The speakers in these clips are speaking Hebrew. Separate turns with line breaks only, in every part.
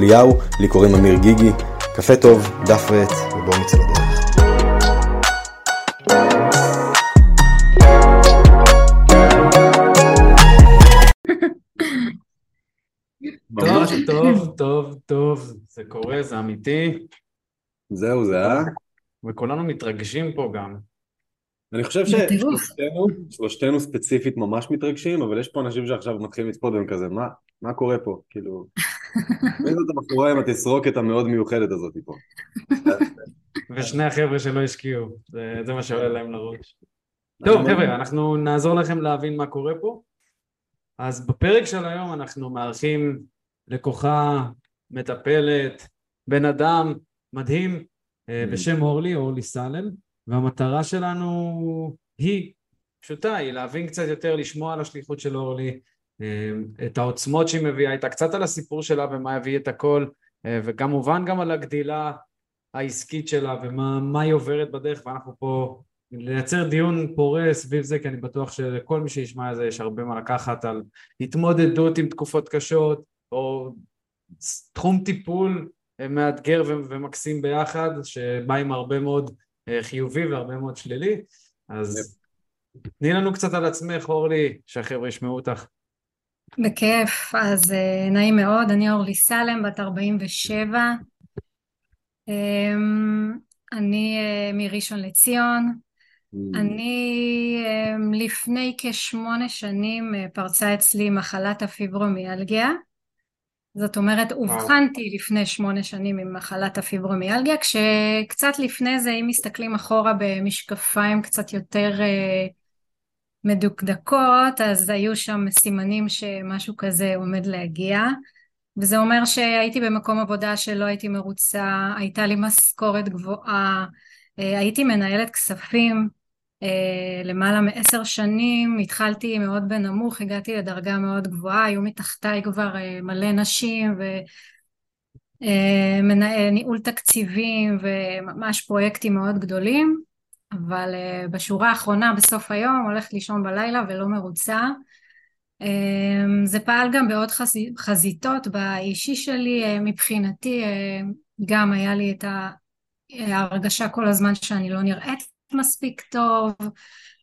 אליהו, לי קוראים אמיר גיגי. קפה טוב, דף ועט, ובואו נצא לדרך.
טוב, טוב, טוב, טוב, זה קורה, זה אמיתי,
זהו זה, אה?
וכולנו מתרגשים פה גם.
אני חושב. ששלושתנו, שלושתנו ספציפית ממש מתרגשים, אבל יש פה אנשים שעכשיו מתחילים לצפות והם כזה, מה, מה קורה פה? כאילו, מי זאת הבחורה עם התסרוקת המאוד מיוחדת הזאת פה?
ושני החבר'ה שלא השקיעו, זה, זה מה שעולה להם לראש. טוב חבר'ה, אנחנו נעזור לכם להבין מה קורה פה. אז בפרק של היום אנחנו מארחים לקוחה, מטפלת, בן אדם מדהים אה, בשם אורלי, אורלי סלם, והמטרה שלנו היא פשוטה, היא להבין קצת יותר, לשמוע על השליחות של אורלי, אה, את העוצמות שהיא מביאה איתה, קצת על הסיפור שלה ומה הביא את הכל, אה, וכמובן גם על הגדילה העסקית שלה ומה מה היא עוברת בדרך, ואנחנו פה לייצר דיון פורה סביב זה, כי אני בטוח שלכל מי שישמע את זה יש הרבה מה לקחת על התמודדות עם תקופות קשות, או תחום טיפול אה, מאתגר ומקסים ביחד, שבא עם הרבה מאוד חיובי והרבה מאוד שלילי, אז תני לנו קצת על עצמך, אורלי, שהחבר'ה ישמעו אותך.
בכיף, אז אה, נעים מאוד, אני אורלי סלם, בת 47. אמ, אני אה, מראשון לציון. אני אמ, לפני כשמונה שנים אה, פרצה אצלי מחלת הפיברומיאלגיה. זאת אומרת, אובחנתי לפני שמונה שנים עם מחלת הפיברומיאלגיה, כשקצת לפני זה, אם מסתכלים אחורה במשקפיים קצת יותר אה, מדוקדקות, אז היו שם סימנים שמשהו כזה עומד להגיע. וזה אומר שהייתי במקום עבודה שלא הייתי מרוצה, הייתה לי משכורת גבוהה, אה, הייתי מנהלת כספים למעלה מעשר שנים, התחלתי מאוד בנמוך, הגעתי לדרגה מאוד גבוהה, היו מתחתיי כבר אה, מלא נשים וניהול תקציבים וממש פרויקטים מאוד גדולים, אבל בשורה האחרונה בסוף היום הולכת לישון בלילה ולא מרוצה. זה פעל גם בעוד חזיתות באישי שלי, אה, מבחינתי אה, גם היה לי את ההרגשה כל הזמן שאני לא נראית מספיק טוב,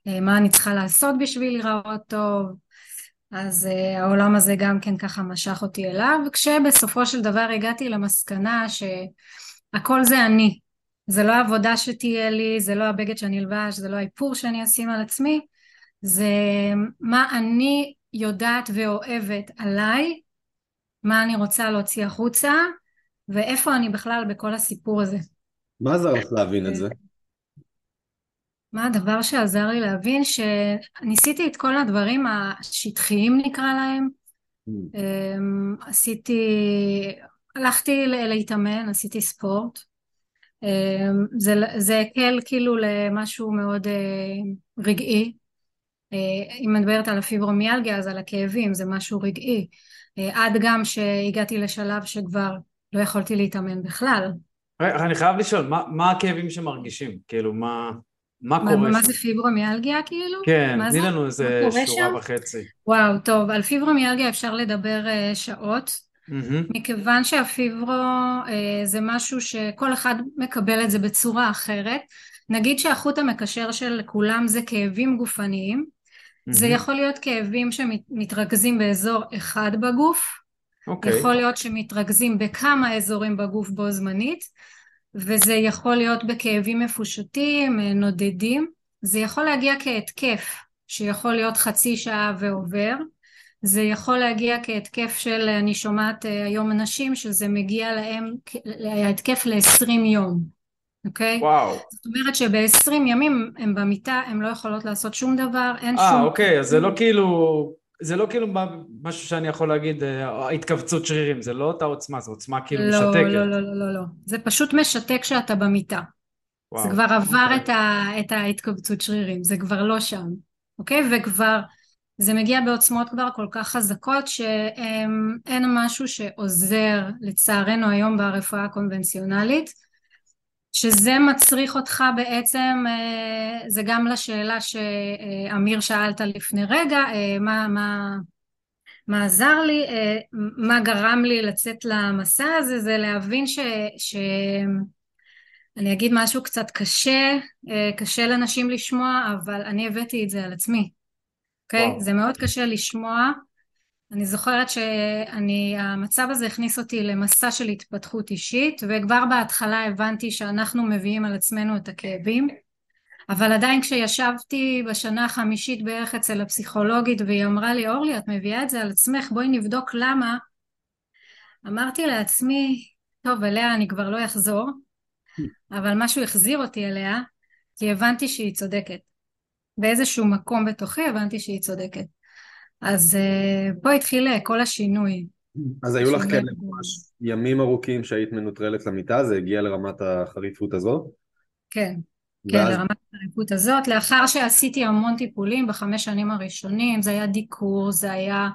אה, מה אני צריכה לעשות בשביל להיראות טוב, אז העולם הזה גם כן ככה משך אותי אליו, כשבסופו של דבר הגעתי למסקנה שהכל זה אני, זה לא העבודה שתהיה לי, זה לא הבגד שאני אלבש, זה לא האיפור שאני אשים על עצמי, זה מה אני יודעת ואוהבת עליי, מה אני רוצה להוציא החוצה, ואיפה אני בכלל בכל הסיפור הזה.
מה עזר לך להבין את זה?
מה הדבר שעזר לי להבין? שניסיתי את כל הדברים השטחיים נקרא להם.
Mm.
אמ, עשיתי, הלכתי להתאמן, עשיתי ספורט. אמ, זה, זה הקל כאילו למשהו מאוד אה, רגעי. אה, אם אני מדברת על הפיברומיאלגיה אז על הכאבים זה משהו רגעי אה, עד גם שהגעתי לשלב שכבר לא יכולתי להתאמן בכלל.
אני חייב לשאול, מה, מה הכאבים שמרגישים? כאילו, מה, מה
מה,
קורה
מה
שם?
זה פיברומיאלגיה כאילו?
כן,
מה
תני
זה?
לנו איזה
מה
שורה
שם?
וחצי.
וואו, טוב, על פיברומיאלגיה אפשר לדבר uh, שעות,
מהמם.
מכיוון שהפיברו uh, זה משהו שכל אחד מקבל את זה בצורה אחרת. נגיד שהחוט המקשר של כולם זה כאבים גופניים, זה
מהמם.
יכול להיות כאבים שמתרכזים באזור אחד בגוף,
אוקיי.
יכול להיות שמתרכזים בכמה אזורים בגוף בו זמנית, וזה יכול להיות בכאבים מפושטים, אה, נודדים, זה יכול להגיע כהתקף, שיכול להיות חצי שעה ועובר, זה יכול להגיע כהתקף של, אני שומעת אה, היום אנשים שזה מגיע להם, ההתקף ל-20 יום, אוקיי?
וואו.
זאת אומרת שב-20 ימים הם במיטה, הם לא יכולות לעשות שום דבר, אין
אה,
שום...
אוקיי, אז זה לא כאילו זה לא כאילו משהו שאני יכול להגיד, אה, התכווצות שרירים, זה לא אותה עוצמה, זו עוצמה כאילו
לא,
משתקת.
לא, לא, לא, לא, לא. זה פשוט משתק כשאתה במיטה. וואו. זה כבר עבר אוקיי. את, ה, את ההתכווצות שרירים, זה כבר לא שם, אוקיי? וכבר זה מגיע בעוצמות כבר כל כך חזקות שאין משהו שעוזר לצערנו היום ברפואה הקונבנציונלית שזה מצריך אותך בעצם, אה, זה גם לשאלה שאמיר שאלת לפני רגע, אה, מה, מה, מה עזר לי, אה, מה גרם לי לצאת למסע הזה, זה להבין ש... ש... אני אגיד משהו קצת קשה, קשה לנשים לשמוע, אבל אני הבאתי את זה על עצמי. אוקיי? Okay? זה מאוד קשה לשמוע. אני זוכרת שהמצב הזה הכניס אותי למסע של התפתחות אישית, וכבר בהתחלה הבנתי שאנחנו מביאים על עצמנו את הכאבים. אבל עדיין כשישבתי בשנה החמישית בערך אצל הפסיכולוגית והיא אמרה לי אורלי את מביאה את זה על עצמך בואי נבדוק למה אמרתי לעצמי טוב אליה אני כבר לא אחזור אבל משהו החזיר אותי אליה כי הבנתי שהיא צודקת באיזשהו מקום בתוכי הבנתי שהיא צודקת. אז אה, פה התחיל אה, כל השינוי.
אז היו לך כאלה ממש ימים ארוכים שהיית מנוטרלת למיטה? זה הגיע לרמת החריפות הזאת?
כן, כן, לרמת החריפות הזאת. לאחר שעשיתי המון טיפולים בחמש שנים הראשונים, זה היה דיקור, זה היה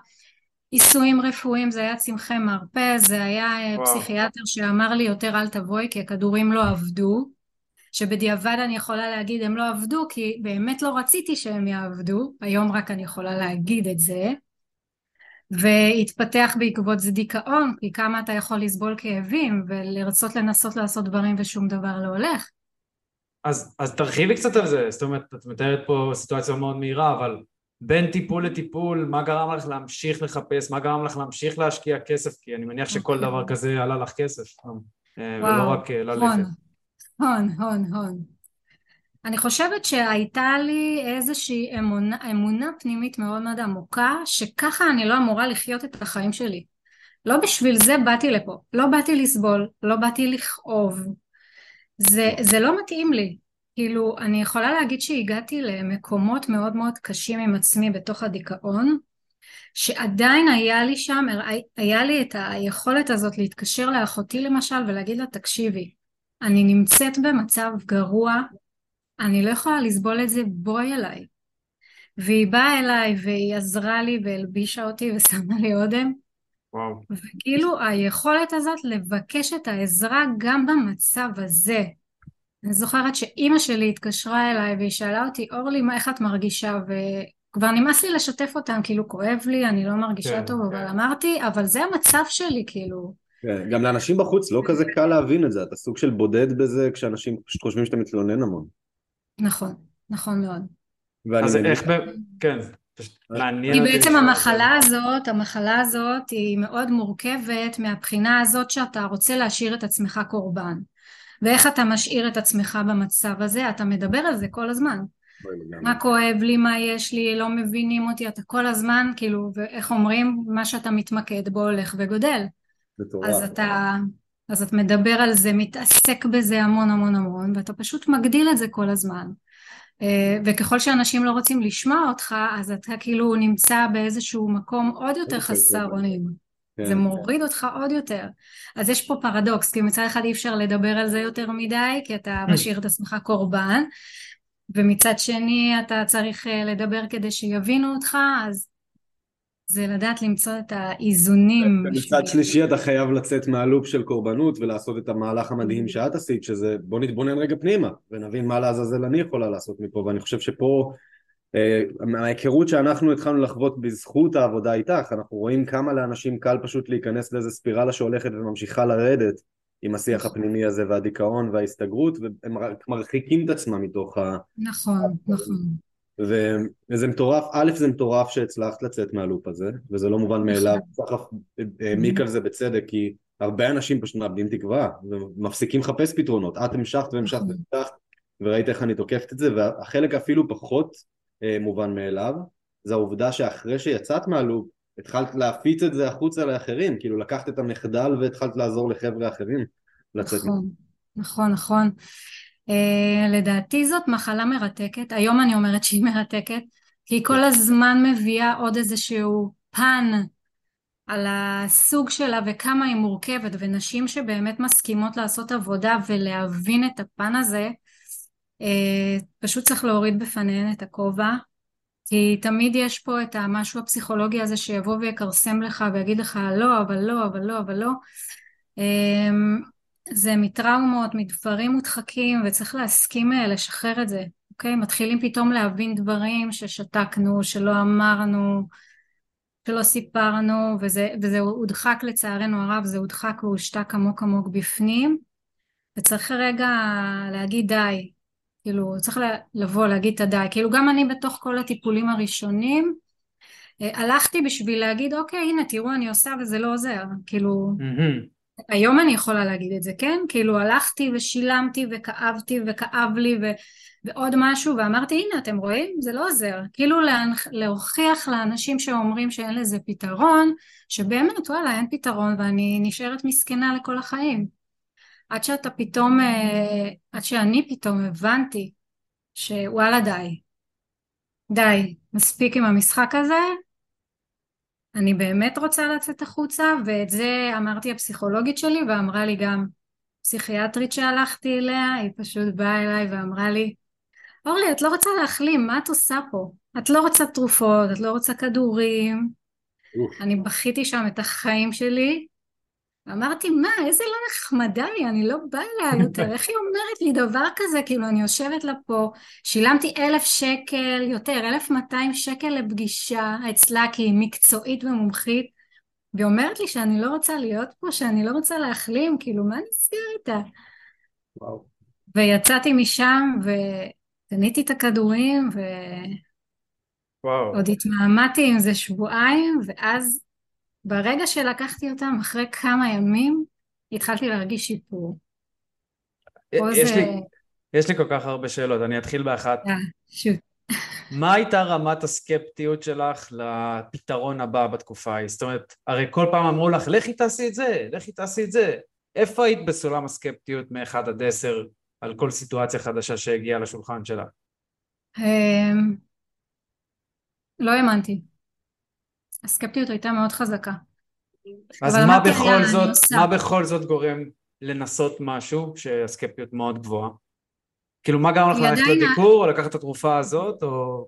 עיסויים רפואיים, זה היה צמחי מרפא, זה היה אה, וואו. פסיכיאטר שאמר לי יותר אל תבואי כי הכדורים לא עבדו. שבדיעבד אני יכולה להגיד הם לא עבדו כי באמת לא רציתי שהם יעבדו, היום רק אני יכולה להגיד את זה, והתפתח בעקבות זה דיכאון, כי כמה אתה יכול לסבול כאבים ולרצות לנסות לעשות דברים ושום דבר לא הולך.
אז, אז תרחיבי קצת על זה, זאת אומרת, את מתארת פה סיטואציה מאוד מהירה, אבל בין טיפול לטיפול, מה גרם לך להמשיך לחפש, מה גרם לך להמשיך להשקיע כסף, כי אני מניח שכל אוקיי. דבר כזה עלה לך כסף, אה, ולא רק אה, ללכת.
הון, הון, הון. אני חושבת שהייתה לי איזושהי אמונה, אמונה פנימית מאוד מאוד עמוקה, שככה אני לא אמורה לחיות את החיים שלי. לא בשביל זה באתי לפה, לא באתי לסבול, לא באתי לכאוב. זה, זה לא מתאים לי. כאילו, אני יכולה להגיד שהגעתי למקומות מאוד מאוד קשים עם עצמי בתוך הדיכאון, שעדיין היה לי שם, היה לי את היכולת הזאת להתקשר לאחותי למשל ולהגיד לה, תקשיבי, אני נמצאת במצב גרוע, אני לא יכולה לסבול את זה, בואי אליי. והיא באה אליי והיא עזרה לי והלבישה אותי ושמה לי אודם. וואו. וכאילו היכולת הזאת לבקש את העזרה גם במצב הזה. אני זוכרת שאימא שלי התקשרה אליי והיא שאלה אותי, אורלי, מה, איך את מרגישה? וכבר נמאס לי לשתף אותם, כאילו כואב לי, אני לא מרגישה כן, טוב, כן. אבל אמרתי, אבל זה המצב שלי, כאילו.
כן, גם לאנשים בחוץ לא כזה קל להבין את זה, אתה סוג של בודד בזה כשאנשים פשוט חושבים שאתה מתלונן המון.
נכון, נכון מאוד.
אז איך, ב... כן, מעניין
כי בעצם המחלה הזאת, המחלה הזאת היא מאוד מורכבת מהבחינה הזאת שאתה רוצה להשאיר את עצמך קורבן. ואיך אתה משאיר את עצמך במצב הזה, אתה מדבר על זה כל הזמן. מה כואב לי, מה יש לי, לא מבינים אותי, אתה כל הזמן, כאילו, ואיך אומרים, מה שאתה מתמקד בו הולך וגודל. אז אתה, אז את מדבר על זה, מתעסק בזה המון המון המון, ואתה פשוט מגדיל את זה כל הזמן. אה, וככל שאנשים לא רוצים לשמוע אותך, אז אתה כאילו נמצא באיזשהו מקום עוד יותר חסר אונים. כן, זה מוריד כן. אותך עוד יותר. אז יש פה פרדוקס, כי מצד אחד אי אפשר לדבר על זה יותר מדי, כי אתה משאיר את עצמך קורבן, ומצד שני אתה צריך אה, לדבר כדי שיבינו אותך, אז זה לדעת למצוא את האיזונים.
מצד שלישי אתה חייב לצאת מהלופ של קורבנות ולעשות את המהלך המדהים שאת עשית, שזה בוא נתבונן רגע פנימה ונבין מה לעזאזל אני יכולה לעשות מפה, ואני חושב שפה אה, מההיכרות שאנחנו התחלנו לחוות בזכות העבודה איתך, אנחנו רואים כמה לאנשים קל פשוט להיכנס לאיזה ספירלה שהולכת וממשיכה לרדת עם השיח הפנימי הזה והדיכאון וההסתגרות, והם מרחיקים את עצמם מתוך ה...
נכון, נכון.
וזה מטורף, א' זה מטורף שהצלחת לצאת מהלופ הזה, וזה לא מובן מאליו, צריך העמיק על זה בצדק, כי הרבה אנשים פשוט מאבדים תקווה, ומפסיקים לחפש פתרונות, את המשכת והמשכת נכון. והמשכת, וראית איך אני תוקפת את זה, והחלק אפילו פחות אה, מובן מאליו, זה העובדה שאחרי שיצאת מהלופ, התחלת להפיץ את זה החוצה לאחרים, כאילו לקחת את המחדל והתחלת לעזור לחבר'ה אחרים לצאת.
נכון, נכון, נכון. Uh, לדעתי זאת מחלה מרתקת, היום אני אומרת שהיא מרתקת, כי היא כל הזמן מביאה עוד איזשהו פן על הסוג שלה וכמה היא מורכבת, ונשים שבאמת מסכימות לעשות עבודה ולהבין את הפן הזה, אה, פשוט צריך להוריד בפניהן את הכובע, כי תמיד יש פה את המשהו הפסיכולוגי הזה שיבוא ויכרסם לך ויגיד לך לא, אבל לא, אבל לא, אבל לא. זה מטראומות, מדברים מודחקים, וצריך להסכים אה, לשחרר את זה, אוקיי? מתחילים פתאום להבין דברים ששתקנו, שלא אמרנו, שלא סיפרנו, וזה, וזה הודחק לצערנו הרב, זה הודחק והושתק עמוק עמוק בפנים, וצריך רגע להגיד די, כאילו צריך לבוא להגיד את הדי, כאילו גם אני בתוך כל הטיפולים הראשונים אה, הלכתי בשביל להגיד אוקיי הנה תראו אני עושה וזה לא עוזר, כאילו mm-hmm. היום אני יכולה להגיד את זה, כן? כאילו הלכתי ושילמתי וכאבתי וכאב לי ו... ועוד משהו ואמרתי הנה אתם רואים? זה לא עוזר. כאילו להנח... להוכיח לאנשים שאומרים שאין לזה פתרון שבאמת וואלה אין פתרון ואני נשארת מסכנה לכל החיים. עד שאתה פתאום אה, עד שאני פתאום הבנתי שוואלה די. די. מספיק עם המשחק הזה אני באמת רוצה לצאת החוצה ואת זה אמרתי הפסיכולוגית שלי ואמרה לי גם פסיכיאטרית שהלכתי אליה היא פשוט באה אליי ואמרה לי אורלי את לא רוצה להחלים מה את עושה פה את לא רוצה תרופות את לא רוצה כדורים אוף. אני בכיתי שם את החיים שלי אמרתי מה איזה לא נחמדה היא אני לא באה אליה יותר איך היא אומרת לי דבר כזה? כאילו אני יושבת לה פה שילמתי אלף שקל יותר אלף מאתיים שקל לפגישה אצלה כי היא מקצועית ומומחית והיא אומרת לי שאני לא רוצה להיות פה שאני לא רוצה להחלים כאילו מה אעשה איתה? וואו. ויצאתי משם וקניתי את הכדורים ועוד התמהמהתי עם זה שבועיים ואז ברגע שלקחתי אותם, אחרי כמה ימים, התחלתי להרגיש שיפור.
יש, זה... לי, יש לי כל כך הרבה שאלות, אני אתחיל באחת.
שוט.
מה הייתה רמת הסקפטיות שלך לפתרון הבא בתקופה ההיא? זאת אומרת, הרי כל פעם אמרו לך, לכי תעשי את זה, לכי תעשי את זה. איפה היית בסולם הסקפטיות מ-1 עד 10 על כל סיטואציה חדשה שהגיעה לשולחן שלך?
אמ, לא האמנתי. הסקפטיות הייתה מאוד חזקה.
אז מה בכל זאת, מה בכל זאת גורם לנסות משהו שהסקפטיות מאוד גבוהה? כאילו מה גרם לך ללכת לדיקור או לקחת את התרופה הזאת או...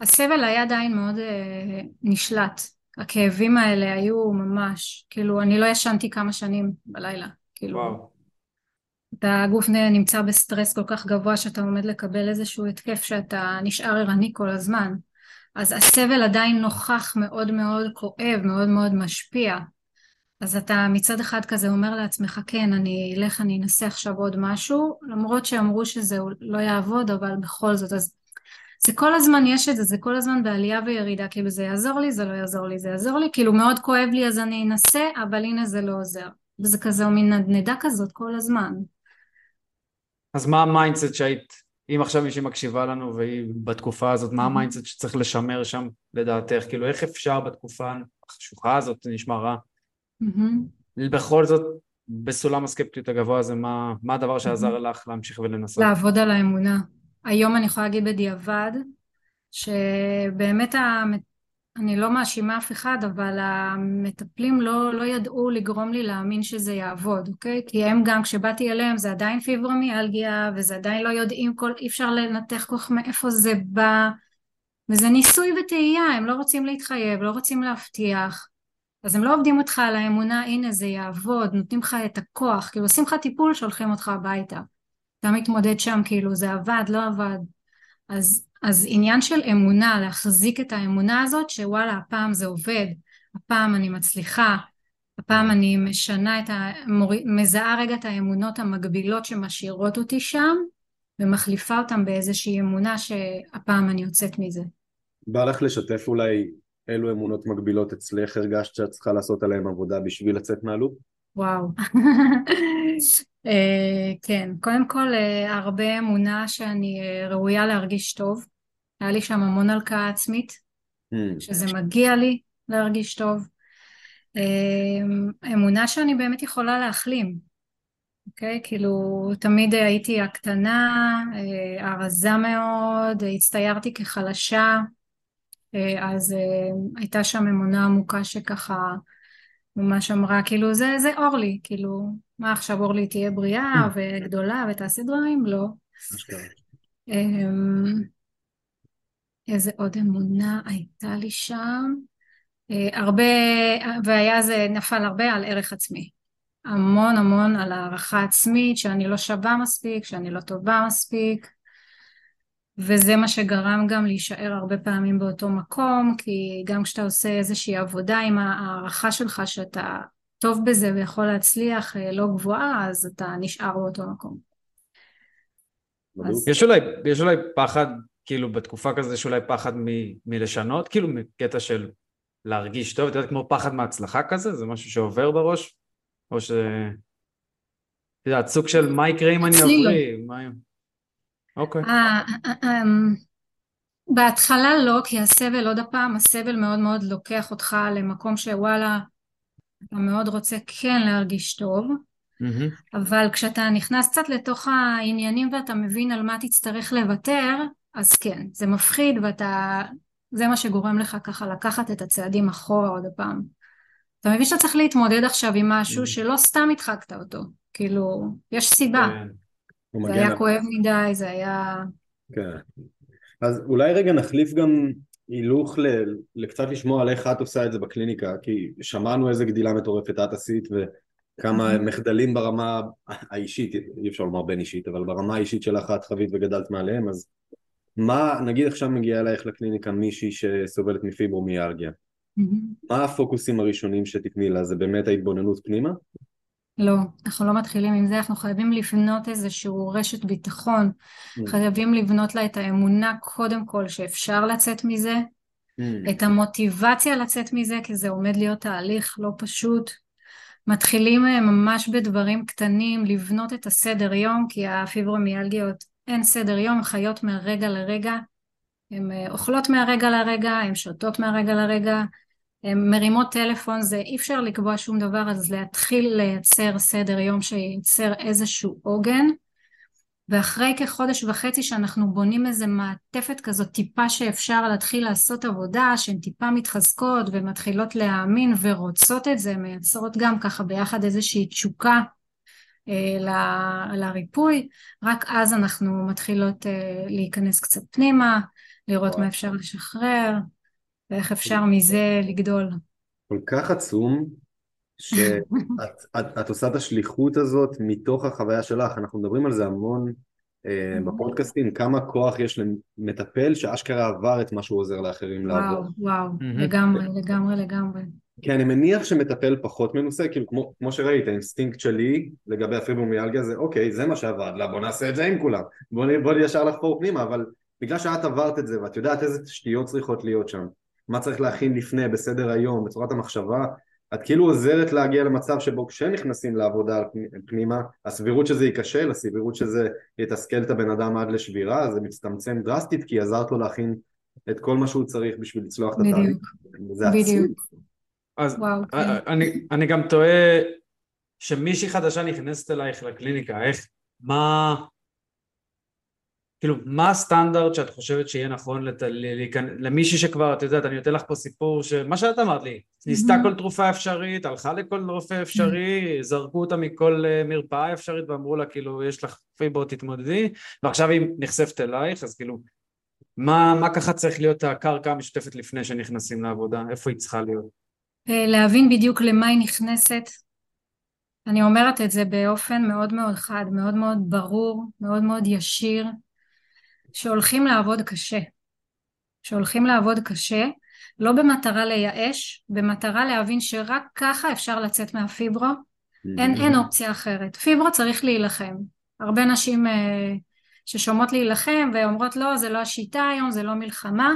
הסבל היה עדיין מאוד אה, נשלט. הכאבים האלה היו ממש, כאילו אני לא ישנתי כמה שנים בלילה. כאילו, וואו. הגוף נמצא בסטרס כל כך גבוה שאתה עומד לקבל איזשהו התקף שאתה נשאר ערני כל הזמן. אז הסבל עדיין נוכח מאוד מאוד כואב, מאוד מאוד משפיע. אז אתה מצד אחד כזה אומר לעצמך, כן, אני אלך, אני אנסה עכשיו עוד משהו, למרות שאמרו שזה לא יעבוד, אבל בכל זאת, אז זה כל הזמן יש את זה, זה כל הזמן בעלייה וירידה, כאילו זה יעזור לי, זה לא יעזור לי, זה יעזור לי, כאילו מאוד כואב לי אז אני אנסה, אבל הנה זה לא עוזר. וזה כזה מין נדנדה כזאת כל הזמן.
אז מה ה mindset שהיית אם עכשיו מישהי מקשיבה לנו והיא בתקופה הזאת, מה ה mindset שצריך לשמר שם לדעתך? כאילו איך אפשר בתקופה החשוכה הזאת, זה נשמע רע, בכל זאת בסולם הסקפטיות הגבוה הזה, מה, מה הדבר שעזר לך להמשיך ולנסות?
לעבוד על האמונה. היום אני יכולה להגיד בדיעבד, שבאמת אני לא מאשימה אף אחד, אבל המטפלים לא, לא ידעו לגרום לי להאמין שזה יעבוד, אוקיי? כי הם גם, כשבאתי אליהם זה עדיין פיברומיאלגיה, וזה עדיין לא יודעים, כל, אי אפשר לנתח כל כך מאיפה זה בא, וזה ניסוי וטעייה, הם לא רוצים להתחייב, לא רוצים להבטיח, אז הם לא עובדים אותך על האמונה, הנה זה יעבוד, נותנים לך את הכוח, כאילו עושים לך טיפול, שולחים אותך הביתה. אתה מתמודד שם, כאילו זה עבד, לא עבד. אז אז עניין של אמונה, להחזיק את האמונה הזאת שוואלה הפעם זה עובד, הפעם אני מצליחה, הפעם אני משנה את ה... מור... מזהה רגע את האמונות המגבילות שמשאירות אותי שם ומחליפה אותן באיזושהי אמונה שהפעם אני יוצאת מזה.
בא לך לשתף אולי אילו אמונות מגבילות אצלך הרגשת שאת צריכה לעשות עליהן עבודה בשביל לצאת מהלופ?
וואו. אה, כן, קודם כל אה, הרבה אמונה שאני אה, ראויה להרגיש טוב. היה לי שם המון הלקאה עצמית, mm. שזה מגיע לי להרגיש טוב. אמ, אמונה שאני באמת יכולה להחלים, אוקיי? Okay, כאילו תמיד הייתי הקטנה, הרזה מאוד, הצטיירתי כחלשה, אז הייתה שם אמונה עמוקה שככה ממש אמרה, כאילו זה, זה אורלי, כאילו, מה עכשיו אורלי תהיה בריאה וגדולה ותעשה דברים? לא. איזה עוד אמונה הייתה לי שם? הרבה, והיה זה נפל הרבה על ערך עצמי. המון המון על הערכה עצמית, שאני לא שווה מספיק, שאני לא טובה מספיק, וזה מה שגרם גם להישאר הרבה פעמים באותו מקום, כי גם כשאתה עושה איזושהי עבודה עם הערכה שלך שאתה טוב בזה ויכול להצליח אה, לא גבוהה, אז אתה נשאר באותו מקום.
אז... יש, אולי, יש אולי פחד, כאילו בתקופה כזו יש אולי פחד מ, מלשנות, כאילו מקטע של להרגיש טוב, אתה יודע, כמו פחד מהצלחה כזה, זה משהו שעובר בראש? או ש... אתה יודע, סוג של מה יקרה אם אני אבריא? אוקיי. אה,
אה, אמ, בהתחלה לא, כי הסבל, עוד הפעם, הסבל מאוד מאוד לוקח אותך למקום שוואלה, אתה מאוד רוצה כן להרגיש טוב, אבל כשאתה נכנס קצת לתוך העניינים ואתה מבין על מה תצטרך לוותר, אז כן, זה מפחיד ואתה, זה מה שגורם לך ככה לקחת את הצעדים אחורה עוד הפעם. אתה מבין שאתה צריך להתמודד עכשיו עם משהו שלא סתם הדחקת אותו, כאילו, יש סיבה. כן. זה היה כואב מדי, זה היה...
כן. אז אולי רגע נחליף גם הילוך ל... לקצת לשמוע על איך את עושה את זה בקליניקה, כי שמענו איזה גדילה מטורפת את עשית וכמה מחדלים ברמה האישית, אי אפשר לומר בין אישית, אבל ברמה האישית שלך את חווית וגדלת מעליהם, אז מה, נגיד עכשיו מגיעה אלייך לקליניקה מישהי שסובלת מפיברומיאלגיה, מה הפוקוסים הראשונים שתתני לה? זה באמת ההתבוננות פנימה?
לא, אנחנו לא מתחילים עם זה, אנחנו חייבים לבנות איזשהו רשת ביטחון. חייבים לבנות לה את האמונה קודם כל שאפשר לצאת מזה. את המוטיבציה לצאת מזה, כי זה עומד להיות תהליך לא פשוט. מתחילים אה, ממש בדברים קטנים, לבנות את הסדר יום, כי הפיברומיאלגיות אין סדר יום, חיות מהרגע לרגע, הן אה, אוכלות מהרגע לרגע, הן שותות מהרגע לרגע, מרימות טלפון זה אי אפשר לקבוע שום דבר אז להתחיל לייצר סדר יום שייצר איזשהו עוגן. ואחרי כחודש וחצי שאנחנו בונים איזה מעטפת כזאת טיפה שאפשר להתחיל לעשות עבודה שהן טיפה מתחזקות ומתחילות להאמין ורוצות את זה מייצרות גם ככה ביחד איזושהי תשוקה לריפוי רק אז אנחנו מתחילות אה, להיכנס קצת פנימה לראות מה אפשר לשחרר ואיך אפשר מזה לגדול.
כל כך עצום שאת את, את עושה את השליחות הזאת מתוך החוויה שלך, אנחנו מדברים על זה המון אה, בפודקאסטים, כמה כוח יש למטפל שאשכרה עבר את מה שהוא עוזר לאחרים
לעבור. וואו, וואו, לגמרי, לגמרי, לגמרי.
כי אני מניח שמטפל פחות מנוסה, כאילו כמו, כמו שראית, האינסטינקט שלי לגבי הפיברומיאלגיה זה אוקיי, זה מה שעבד לה, בוא נעשה את זה עם כולם, בוא, בוא ישר לחפור פנימה, אבל בגלל שאת עברת את זה ואת יודעת איזה תשתיות צריכות להיות שם, מה צריך להכין לפני, בסדר היום, בצורת המחשבה, את כאילו עוזרת להגיע למצב שבו כשנכנסים לעבודה פנימה, הסבירות שזה ייכשל, הסבירות שזה יתסכל את הבן אדם עד לשבירה, זה מצטמצם דרסטית כי עזרת לו להכין את כל מה שהוא צריך בשביל לצלוח את התהליך.
בדיוק.
אז וואו, כן. אני, אני גם תוהה שמישהי חדשה נכנסת אלייך לקליניקה, איך, מה, כאילו, מה הסטנדרט שאת חושבת שיהיה נכון לת... למישהי שכבר, את יודעת, אני נותן לך פה סיפור, שמה שאת אמרת לי, ניסתה כל תרופה אפשרית, הלכה לכל רופא אפשרי, זרקו אותה מכל אה, מרפאה אפשרית ואמרו לה, כאילו, יש לך פיברו, תתמודדי, ועכשיו היא נחשפת אלייך, אז כאילו, מה, מה ככה צריך להיות הקרקע המשותפת לפני שנכנסים לעבודה? איפה היא צריכה להיות?
אה, להבין בדיוק למה היא נכנסת. אני אומרת את זה באופן מאוד מאוד חד, מאוד מאוד ברור, מאוד מאוד ישיר. שהולכים לעבוד קשה. שהולכים לעבוד קשה, לא במטרה לייאש, במטרה להבין שרק ככה אפשר לצאת מהפיברו. אין, אין אופציה אחרת. פיברו צריך להילחם. הרבה נשים אה, ששומעות להילחם ואומרות לא, זה לא השיטה היום, זה לא מלחמה.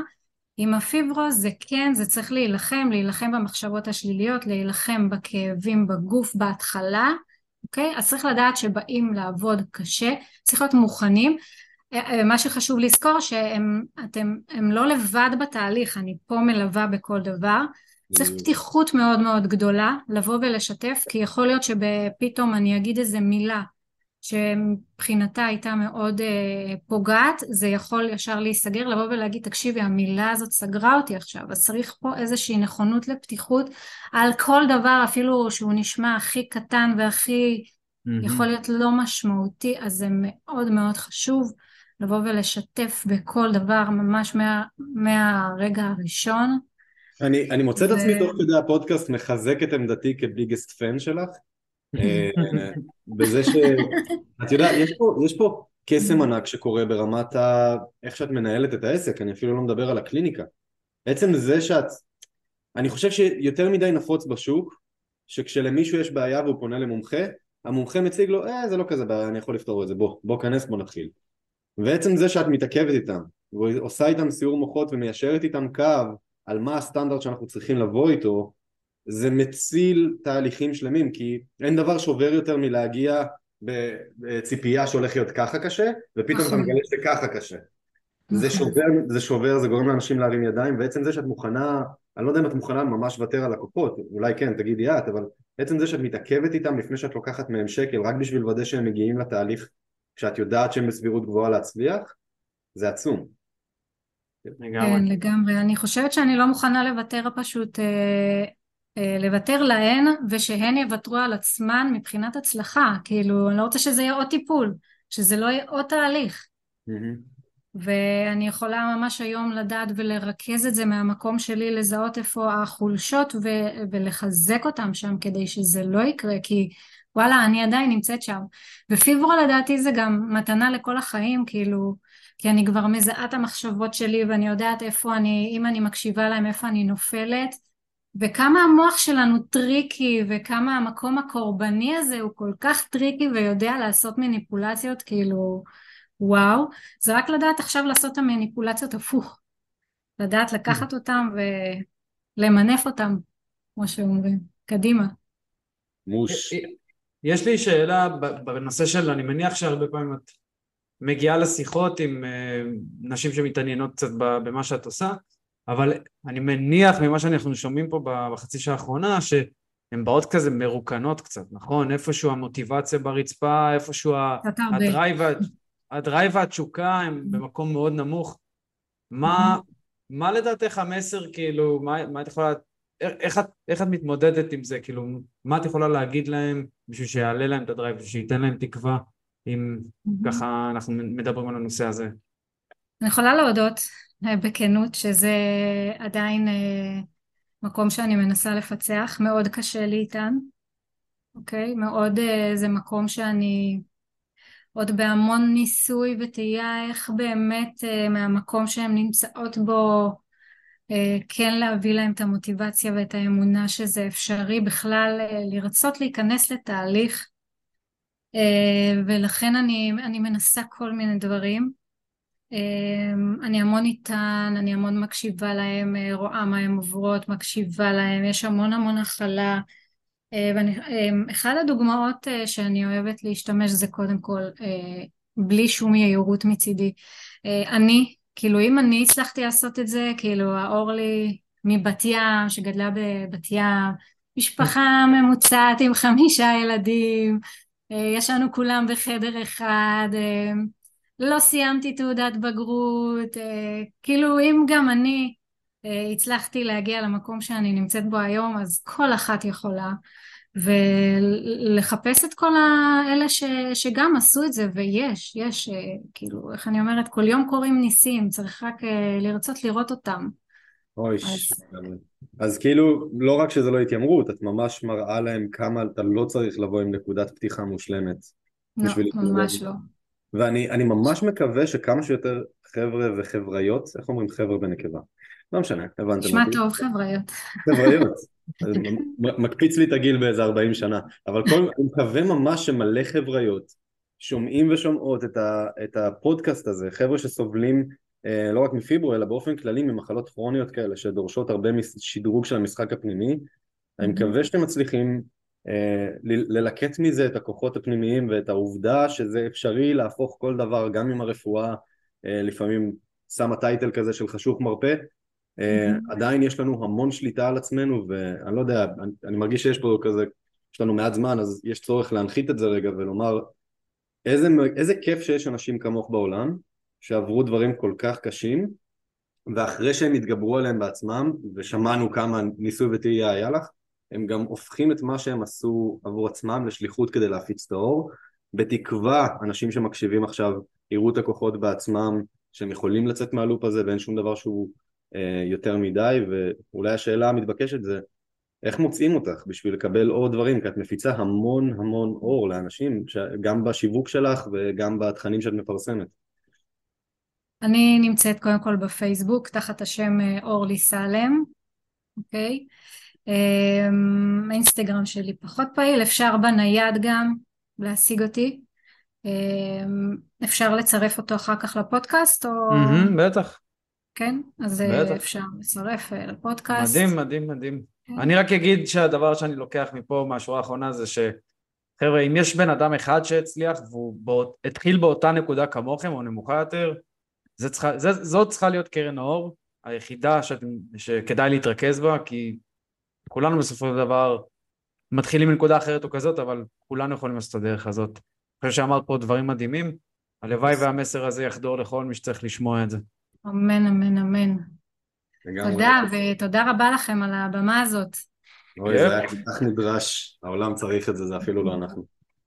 עם הפיברו זה כן, זה צריך להילחם, להילחם במחשבות השליליות, להילחם בכאבים בגוף בהתחלה, אוקיי? אז צריך לדעת שבאים לעבוד קשה, צריך להיות מוכנים. אה, מה שחשוב לזכור שהם אתם, הם לא לבד בתהליך, אני פה מלווה בכל דבר. צריך mm. פתיחות מאוד מאוד גדולה לבוא ולשתף, כי יכול להיות שפתאום אני אגיד איזה מילה שמבחינתה הייתה מאוד אה, פוגעת, זה יכול ישר להיסגר, לבוא ולהגיד, תקשיבי, המילה הזאת סגרה אותי עכשיו, אז צריך פה איזושהי נכונות לפתיחות על כל דבר, אפילו שהוא נשמע הכי קטן והכי mm-hmm. יכול להיות לא משמעותי, אז זה מאוד מאוד חשוב לבוא ולשתף בכל דבר, ממש מה, מהרגע הראשון.
אני, אני מוצא ו... את עצמי תוך כדי הפודקאסט מחזק את עמדתי כביגסט פן שלך, בזה ש... את יודעת, יש פה, יש פה קסם ענק שקורה ברמת ה... איך שאת מנהלת את העסק, אני אפילו לא מדבר על הקליניקה. עצם זה שאת... אני חושב שיותר מדי נפוץ בשוק, שכשלמישהו יש בעיה והוא פונה למומחה, המומחה מציג לו, אה, זה לא כזה בעיה, אני יכול לפתור את זה, בוא, בוא כנס, בוא נתחיל. ועצם זה שאת מתעכבת איתם, ועושה איתם סיור מוחות ומיישרת איתם קו על מה הסטנדרט שאנחנו צריכים לבוא איתו, זה מציל תהליכים שלמים, כי אין דבר שובר יותר מלהגיע בציפייה שהולך להיות ככה קשה, ופתאום אתה נכון. מגלה שככה קשה. זה נכון. שובר, זה שובר, זה גורם לאנשים להרים ידיים, ועצם זה שאת מוכנה, אני לא יודע אם את מוכנה ממש לוותר על לקוחות, אולי כן, תגידי את, אבל עצם זה שאת מתעכבת איתם לפני שאת לוקחת מהם שקל, רק בשביל לוודא שהם מגיעים לתהליך כשאת יודעת שהם בסבירות גבוהה להצליח, זה עצום.
כן, לגמרי. אני חושבת שאני לא מוכנה לוותר פשוט אה, לוותר להן ושהן יוותרו על עצמן מבחינת הצלחה. כאילו אני לא רוצה שזה יהיה עוד טיפול שזה לא יהיה עוד תהליך. Mm-hmm. ואני יכולה ממש היום לדעת ולרכז את זה מהמקום שלי לזהות איפה החולשות ו- ולחזק אותם שם כדי שזה לא יקרה כי וואלה אני עדיין נמצאת שם. ופיברו לדעתי זה גם מתנה לכל החיים כאילו כי אני כבר מזהה את המחשבות שלי ואני יודעת איפה אני אם אני מקשיבה להם איפה אני נופלת וכמה המוח שלנו tricky וכמה המקום הקורבני הזה הוא כל כך tricky ויודע לעשות מניפולציות כאילו וואו. זה רק לדעת עכשיו לעשות את המניפולציות הפוך. לדעת לקחת אותם ולמנף אותם כמו שאומרים. קדימה.
מוש.
יש לי שאלה בנושא של אני מניח שהרבה פעמים את מגיעה לשיחות עם אה, נשים שמתעניינות קצת במה שאת עושה אבל אני מניח ממה שאנחנו שומעים פה בחצי שעה האחרונה שהן באות כזה מרוקנות קצת, נכון? איפשהו המוטיבציה ברצפה, איפשהו ה drive, ה drive והתשוקה הם במקום מאוד נמוך. מה, מה לדעתך המסר, כאילו, מה, מה את יכולה, איך את, איך את מתמודדת עם זה, כאילו, מה את יכולה להגיד להם בשביל שיעלה להם את ה drive, בשביל שייתן להם תקווה, אם ככה אנחנו מדברים על הנושא הזה?
אני יכולה להודות בכנות שזה עדיין אה, מקום שאני מנסה לפצח, מאוד קשה לי איתן, אוקיי? מאוד אה, זה מקום שאני עוד בהמון ניסוי וטעייה איך באמת מהמקום שהן נמצאות בו כן להביא להם את המוטיבציה ואת האמונה שזה אפשרי בכלל לרצות להיכנס לתהליך. ולכן אני, אני מנסה כל מיני דברים אני המון איתן, אני המון מקשיבה להם, אה, רואה מה הן עוברות, מקשיבה להם, יש המון המון הכלה. אה, אמ, הדוגמאות אה, שאני אוהבת להשתמש זה קודם כל בלי שום יהירות מצידי. אני, כאילו אם אני הצלחתי לעשות את זה, כאילו האורלי מבת ים, שגדלה בבת ים, משפחה ממוצעת עם חמישה ילדים, ישנו כולם בחדר אחד, לא סיימתי תעודת בגרות, אה, כאילו אם גם אני אה, הצלחתי להגיע למקום שאני נמצאת בו היום, אז כל אחת יכולה. ולחפש את כל האלה ש, שגם עשו את זה, ויש, יש, אה, כאילו, איך אני אומרת, כל יום קורים ניסים, צריך רק לרצות לראות אותם.
אוי, אז... אז כאילו, לא רק שזה לא התיימרות, את ממש מראה להם כמה אתה לא צריך לבוא עם נקודת פתיחה מושלמת.
לא, ממש לא.
ואני ממש מקווה שכמה שיותר חבר'ה וחבריות, איך אומרים חבר'ה בנקבה? לא משנה, הבנתם.
נשמע טוב, חבריות.
חבריות. מקפיץ לי את הגיל באיזה 40 שנה, אבל כל, אני מקווה ממש שמלא חבריות שומעים ושומעות את, ה, את הפודקאסט הזה, חבר'ה שסובלים אה, לא רק מפיברו אלא באופן כללי ממחלות כרוניות כאלה שדורשות הרבה שדרוג של המשחק הפנימי, אני מקווה שאתם מצליחים ללקט מזה את הכוחות הפנימיים ואת העובדה שזה אפשרי להפוך כל דבר גם אם הרפואה אה, לפעמים שמה טייטל כזה של חשוך מרפא mm-hmm. עדיין יש לנו המון שליטה על עצמנו ואני לא יודע, אני, אני מרגיש שיש פה כזה, יש לנו מעט זמן אז יש צורך להנחית את זה רגע ולומר איזה, איזה כיף שיש אנשים כמוך בעולם שעברו דברים כל כך קשים ואחרי שהם התגברו עליהם בעצמם ושמענו כמה ניסוי וטעייה היה לך הם גם הופכים את מה שהם עשו עבור עצמם לשליחות כדי להפיץ את האור בתקווה אנשים שמקשיבים עכשיו יראו את הכוחות בעצמם שהם יכולים לצאת מהלופ הזה ואין שום דבר שהוא אה, יותר מדי ואולי השאלה המתבקשת זה איך מוצאים אותך בשביל לקבל עוד דברים כי את מפיצה המון המון אור לאנשים גם בשיווק שלך וגם בתכנים שאת מפרסמת
אני נמצאת קודם כל בפייסבוק תחת השם אה, אורלי סלם, אוקיי? אמ, האינסטגרם שלי פחות פעיל, אפשר בנייד גם להשיג אותי. אמ, אפשר לצרף אותו אחר כך לפודקאסט או...
בטח.
כן? אז אה, בטח. אפשר לצרף אה, לפודקאסט.
מדהים, מדהים, מדהים. כן. אני רק אגיד שהדבר שאני לוקח מפה מהשורה האחרונה זה שחבר'ה, אם יש בן אדם אחד שהצליח והוא באות, התחיל באותה נקודה כמוכם או נמוכה יותר, זה צריכה, זה, זאת צריכה להיות קרן האור היחידה שאתם, שכדאי להתרכז בה, כי כולנו בסופו של דבר מתחילים מנקודה אחרת או כזאת, אבל כולנו יכולים לעשות את הדרך הזאת. אני חושב שאמרת פה דברים מדהימים, הלוואי והמסר הזה יחדור לכל מי שצריך לשמוע את זה.
אמן, אמן, אמן. תודה, ותודה רבה לכם על הבמה הזאת.
אוי, זה היה כל כך נדרש, העולם צריך את זה, זה אפילו לא אנחנו.